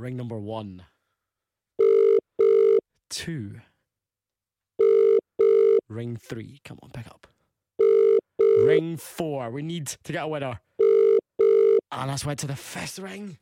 Ring number one. Two. Ring three. Come on, pick up. Ring four. We need to get a winner. And that's went to the fifth ring.